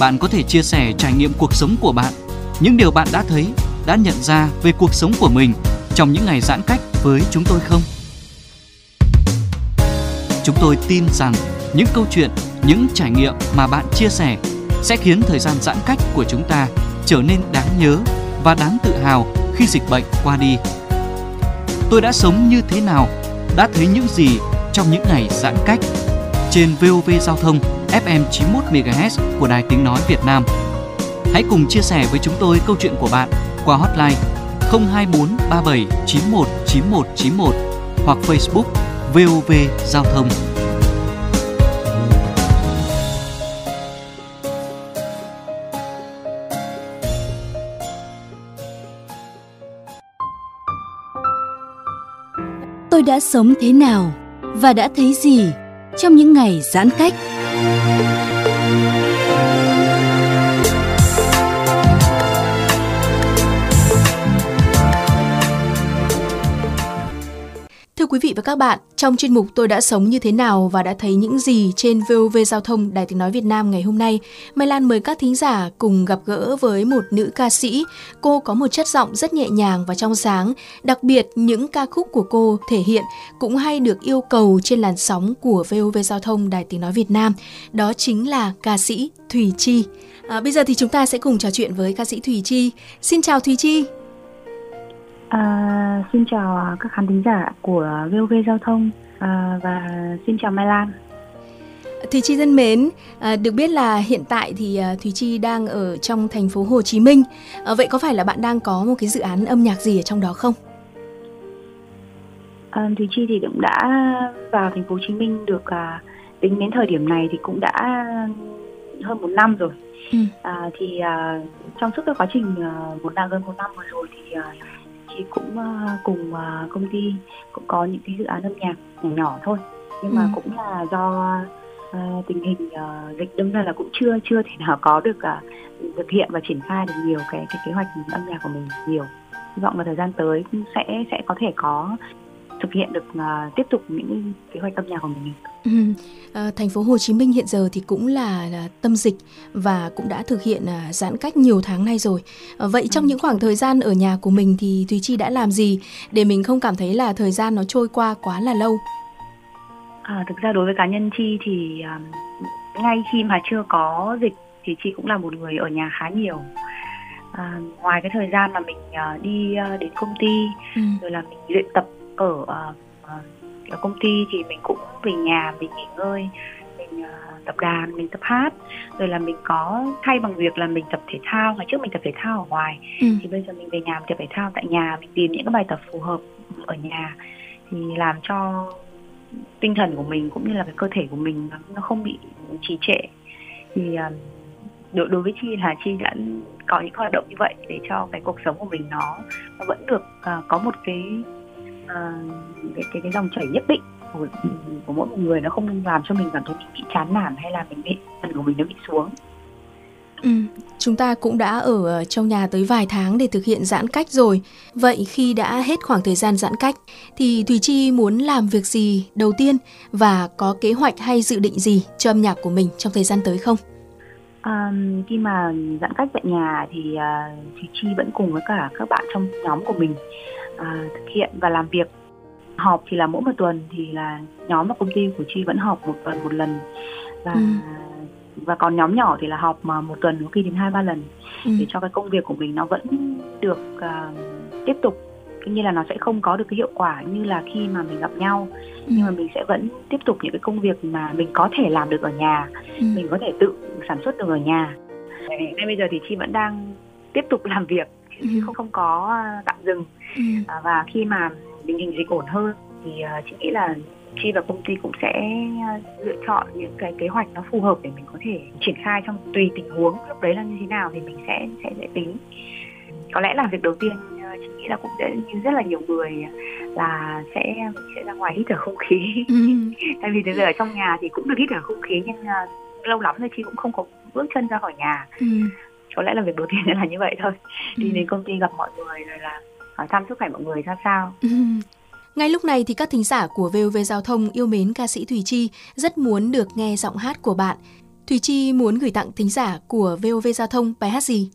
Bạn có thể chia sẻ trải nghiệm cuộc sống của bạn, những điều bạn đã thấy, đã nhận ra về cuộc sống của mình trong những ngày giãn cách với chúng tôi không? Chúng tôi tin rằng những câu chuyện, những trải nghiệm mà bạn chia sẻ sẽ khiến thời gian giãn cách của chúng ta trở nên đáng nhớ và đáng tự hào khi dịch bệnh qua đi. Tôi đã sống như thế nào, đã thấy những gì trong những ngày giãn cách trên VOV Giao thông FM 91 MHz của Đài Tiếng nói Việt Nam. Hãy cùng chia sẻ với chúng tôi câu chuyện của bạn qua hotline 024 37 91 91 91 hoặc Facebook VOV Giao thông. Tôi đã sống thế nào và đã thấy gì trong những ngày giãn cách? Música và các bạn, trong chuyên mục Tôi đã sống như thế nào và đã thấy những gì trên VOV Giao thông Đài Tiếng Nói Việt Nam ngày hôm nay, Mai Lan mời các thính giả cùng gặp gỡ với một nữ ca sĩ. Cô có một chất giọng rất nhẹ nhàng và trong sáng, đặc biệt những ca khúc của cô thể hiện cũng hay được yêu cầu trên làn sóng của VOV Giao thông Đài Tiếng Nói Việt Nam. Đó chính là ca sĩ Thùy Chi. À, bây giờ thì chúng ta sẽ cùng trò chuyện với ca sĩ Thùy Chi. Xin chào Thùy Chi. À, xin chào các khán thính giả của VOV Giao thông à, và xin chào Mai Lan. Thùy Chi thân mến, à, được biết là hiện tại thì à, Thùy Chi đang ở trong thành phố Hồ Chí Minh. À, vậy có phải là bạn đang có một cái dự án âm nhạc gì ở trong đó không? À, Thùy Chi thì cũng đã vào thành phố Hồ Chí Minh được à, tính đến thời điểm này thì cũng đã hơn một năm rồi. Ừ. À, thì à, trong suốt cái quá trình à, một năm gần một năm vừa rồi thì à, chị cũng uh, cùng uh, công ty cũng có những cái dự án âm nhạc nhỏ nhỏ thôi nhưng ừ. mà cũng là do uh, tình hình uh, dịch đâm ra là cũng chưa chưa thể nào có được uh, thực hiện và triển khai được nhiều cái cái kế hoạch âm nhạc của mình nhiều hy vọng là thời gian tới sẽ sẽ có thể có thực hiện được uh, tiếp tục những kế hoạch âm nhạc của mình. Ừ. À, thành phố Hồ Chí Minh hiện giờ thì cũng là, là tâm dịch và cũng đã thực hiện uh, giãn cách nhiều tháng nay rồi. À, vậy trong ừ. những khoảng thời gian ở nhà của mình thì Thùy Chi đã làm gì để mình không cảm thấy là thời gian nó trôi qua quá là lâu? À, thực ra đối với cá nhân Chi thì uh, ngay khi mà chưa có dịch thì Chi cũng là một người ở nhà khá nhiều à, ngoài cái thời gian mà mình uh, đi uh, đến công ty ừ. rồi là mình luyện tập ở uh, ở công ty thì mình cũng về nhà mình nghỉ ngơi mình uh, tập đàn mình tập hát. Rồi là mình có thay bằng việc là mình tập thể thao. Ngày trước mình tập thể thao ở ngoài. Ừ. thì bây giờ mình về nhà mình tập thể thao tại nhà mình tìm những cái bài tập phù hợp ở nhà. Thì làm cho tinh thần của mình cũng như là cái cơ thể của mình nó không bị trì trệ. Thì uh, đối, đối với chi là chi đã có những hoạt động như vậy để cho cái cuộc sống của mình nó, nó vẫn được uh, có một cái uh, cái, cái cái dòng chảy nhất định của, của mỗi một người nó không làm cho mình cảm thấy mình bị chán nản hay là mình bị thần của mình nó bị xuống Ừ, chúng ta cũng đã ở ờ, trong nhà tới vài tháng để thực hiện giãn cách rồi. Vậy khi đã hết khoảng thời gian giãn cách thì Thùy Chi muốn làm việc gì đầu tiên và có kế hoạch hay dự định gì cho âm nhạc của mình trong thời gian tới không? À, khi mà giãn cách tại nhà thì uh, Thùy Chi vẫn cùng với cả các bạn trong nhóm của mình à, thực hiện và làm việc họp thì là mỗi một tuần thì là nhóm và công ty của chi vẫn họp một tuần một lần và ừ. và còn nhóm nhỏ thì là họp mà một tuần có khi đến hai ba lần ừ. để cho cái công việc của mình nó vẫn được uh, tiếp tục như là nó sẽ không có được cái hiệu quả như là khi mà mình gặp nhau ừ. nhưng mà mình sẽ vẫn tiếp tục những cái công việc mà mình có thể làm được ở nhà ừ. mình có thể tự sản xuất được ở nhà ngay bây giờ thì chi vẫn đang tiếp tục làm việc chứ ừ. không không có à, tạm dừng ừ. à, và khi mà tình hình dịch ổn hơn thì uh, chị nghĩ là chi và công ty cũng sẽ lựa chọn những cái kế hoạch nó phù hợp để mình có thể triển khai trong tùy tình huống lúc đấy là như thế nào thì mình sẽ sẽ sẽ tính có lẽ là việc đầu tiên chị nghĩ là cũng sẽ như rất là nhiều người là sẽ sẽ ra ngoài hít thở không khí ừ. tại vì bây giờ ở trong nhà thì cũng được hít thở không khí nhưng uh, lâu lắm rồi chị cũng không có bước chân ra khỏi nhà ừ. Có lẽ là việc đầu tiên là như vậy thôi đi ừ. đến công ty gặp mọi người rồi là hỏi thăm sức khỏe mọi người ra sao ừ. Ngay lúc này thì các thính giả của VOV Giao thông yêu mến ca sĩ Thùy Chi rất muốn được nghe giọng hát của bạn. Thùy Chi muốn gửi tặng thính giả của VOV Giao thông bài hát gì?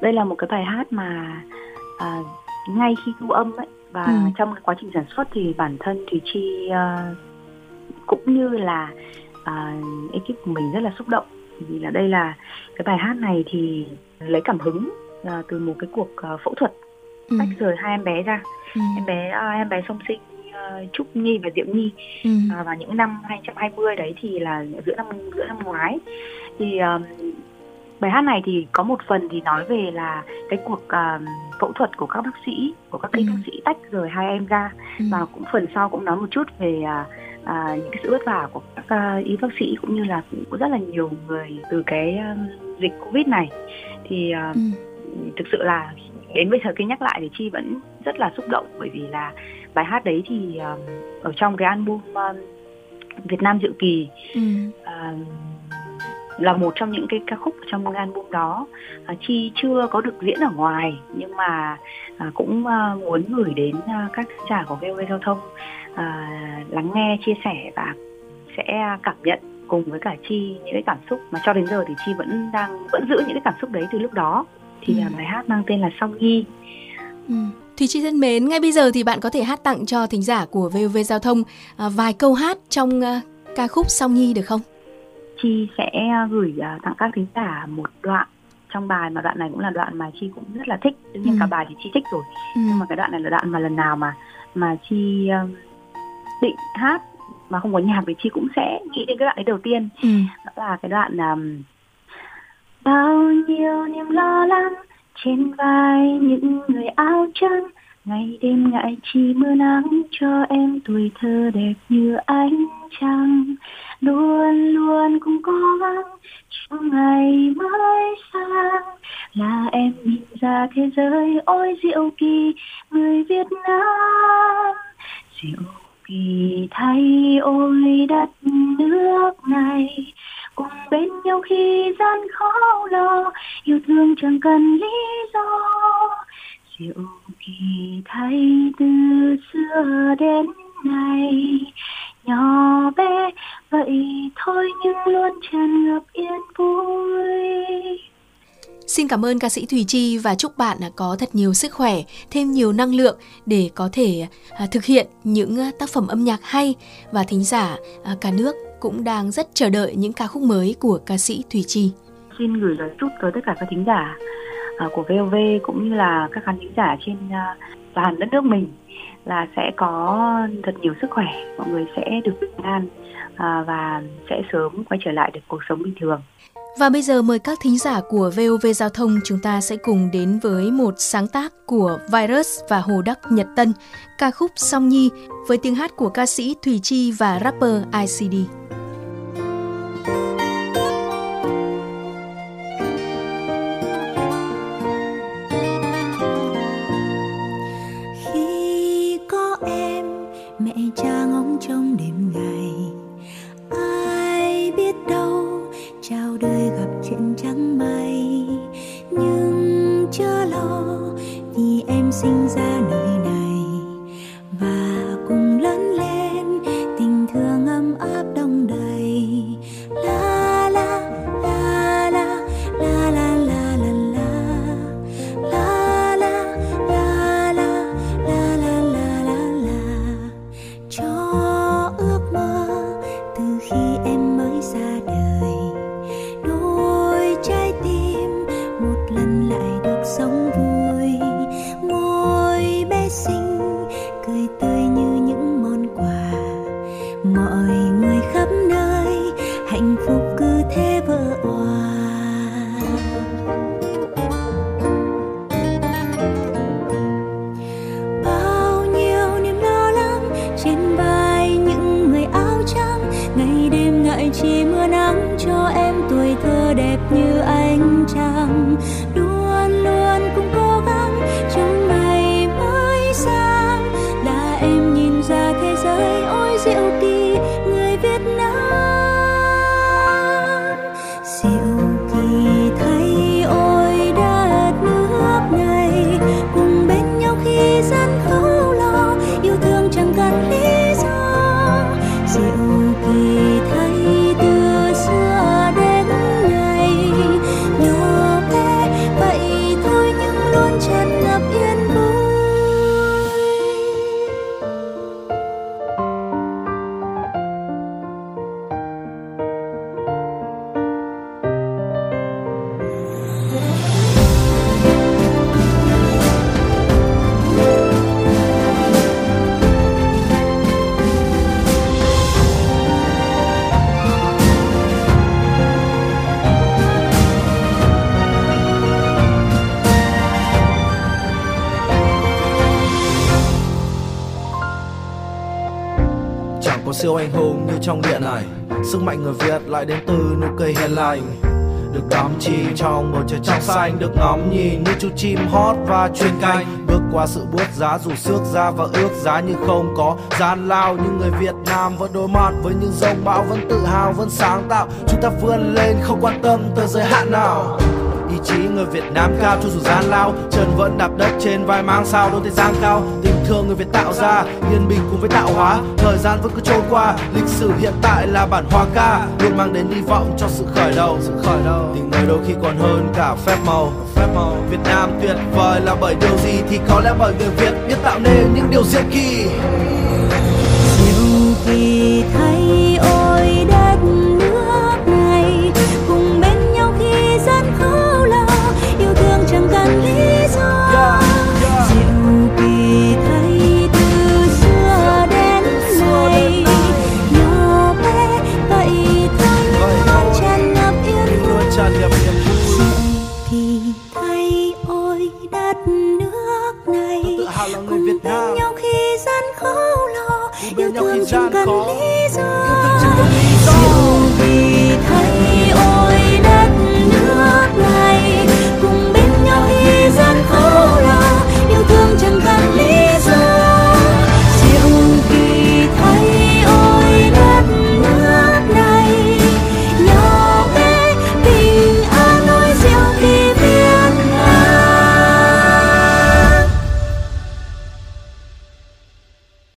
Đây là một cái bài hát mà à, ngay khi thu âm ấy và ừ. trong quá trình sản xuất thì bản thân Thùy Chi uh, cũng như là uh, ekip của mình rất là xúc động vì là đây là cái bài hát này thì lấy cảm hứng uh, từ một cái cuộc uh, phẫu thuật ừ. tách rời hai em bé ra ừ. em bé uh, em bé song sinh uh, Trúc Nhi và Diệu Nhi ừ. uh, vào những năm 2020 đấy thì là giữa năm giữa năm ngoái thì uh, bài hát này thì có một phần thì nói về là cái cuộc uh, phẫu thuật của các bác sĩ của các ừ. bác sĩ tách rời hai em ra ừ. và cũng phần sau cũng nói một chút về uh, uh, những cái sự vất vả của các uh, y bác sĩ cũng như là cũng rất là nhiều người từ cái um, dịch covid này thì uh, ừ. thực sự là đến bây giờ khi nhắc lại thì chi vẫn rất là xúc động bởi vì là bài hát đấy thì um, ở trong cái album um, Việt Nam dự kỳ ừ. uh, là một trong những cái ca khúc trong cái album đó à, chi chưa có được diễn ở ngoài nhưng mà à, cũng à, muốn gửi đến à, các giả của VOV giao thông à, lắng nghe chia sẻ và sẽ cảm nhận cùng với cả chi những cái cảm xúc mà cho đến giờ thì chi vẫn đang vẫn giữ những cái cảm xúc đấy từ lúc đó thì ừ. bài hát mang tên là song nhi ừ. Thùy Chi thân mến, ngay bây giờ thì bạn có thể hát tặng cho thính giả của VOV Giao thông à, vài câu hát trong à, ca khúc Song Nhi được không? chi sẽ gửi uh, tặng các thính giả một đoạn trong bài mà đoạn này cũng là đoạn mà chi cũng rất là thích tất nhiên ừ. cả bài thì chi thích rồi ừ. nhưng mà cái đoạn này là đoạn mà lần nào mà mà chi um, định hát mà không có nhạc thì chi cũng sẽ nghĩ đến cái đoạn đấy đầu tiên. Ừ. đó là cái đoạn um, bao nhiêu niềm lo lắng trên vai những người áo trắng ngày đêm ngại chi mưa nắng cho em tuổi thơ đẹp như ánh trăng. Luôn luôn cùng cố gắng trong ngày mới sang là em nhìn ra thế giới ôi diệu kỳ người Việt Nam. Diệu kỳ thay ôi đất nước này, cùng bên nhau khi gian khó lo, yêu thương chẳng cần lý do. Diệu kỳ thay từ xưa đến nay, nhỏ bé vậy thôi nhưng luôn tràn ngập yên vui. Xin cảm ơn ca sĩ Thùy Chi và chúc bạn có thật nhiều sức khỏe, thêm nhiều năng lượng để có thể à, thực hiện những à, tác phẩm âm nhạc hay và thính giả à, cả nước cũng đang rất chờ đợi những ca khúc mới của ca sĩ Thùy Chi. Xin gửi lời chúc tới tất cả các thính giả của VOV cũng như là các khán thính giả trên toàn đất nước mình là sẽ có thật nhiều sức khỏe, mọi người sẽ được bình an và sẽ sớm quay trở lại được cuộc sống bình thường. Và bây giờ mời các thính giả của VOV Giao thông chúng ta sẽ cùng đến với một sáng tác của Virus và Hồ Đắc Nhật Tân, ca khúc Song Nhi với tiếng hát của ca sĩ Thùy Chi và rapper ICD. Siêu anh hùng như trong điện này. Sức mạnh người Việt lại đến từ nụ cười hiền lành. Được đắm chìm trong bầu trời trong xanh Được ngắm nhìn như chú chim hót và chuyên canh. Bước qua sự buốt giá dù xước ra và ước giá như không có gian lao. Nhưng người Việt Nam vẫn đối mặt với những dông bão Vẫn tự hào, vẫn sáng tạo. Chúng ta vươn lên không quan tâm tới giới hạn nào ý chí người Việt Nam cao cho dù gian lao chân vẫn đạp đất trên vai mang sao đôi tay giang cao. Tình thương người Việt tạo ra yên bình cùng với tạo hóa. Thời gian vẫn cứ trôi qua lịch sử hiện tại là bản hoa ca. Luôn mang đến hy vọng cho sự khởi đầu. Sự khởi đầu. Tình người đôi khi còn hơn cả phép màu. Phép màu. Việt Nam tuyệt vời là bởi điều gì? Thì có lẽ bởi người Việt biết tạo nên những điều diệu kỳ. Diệu kỳ thấy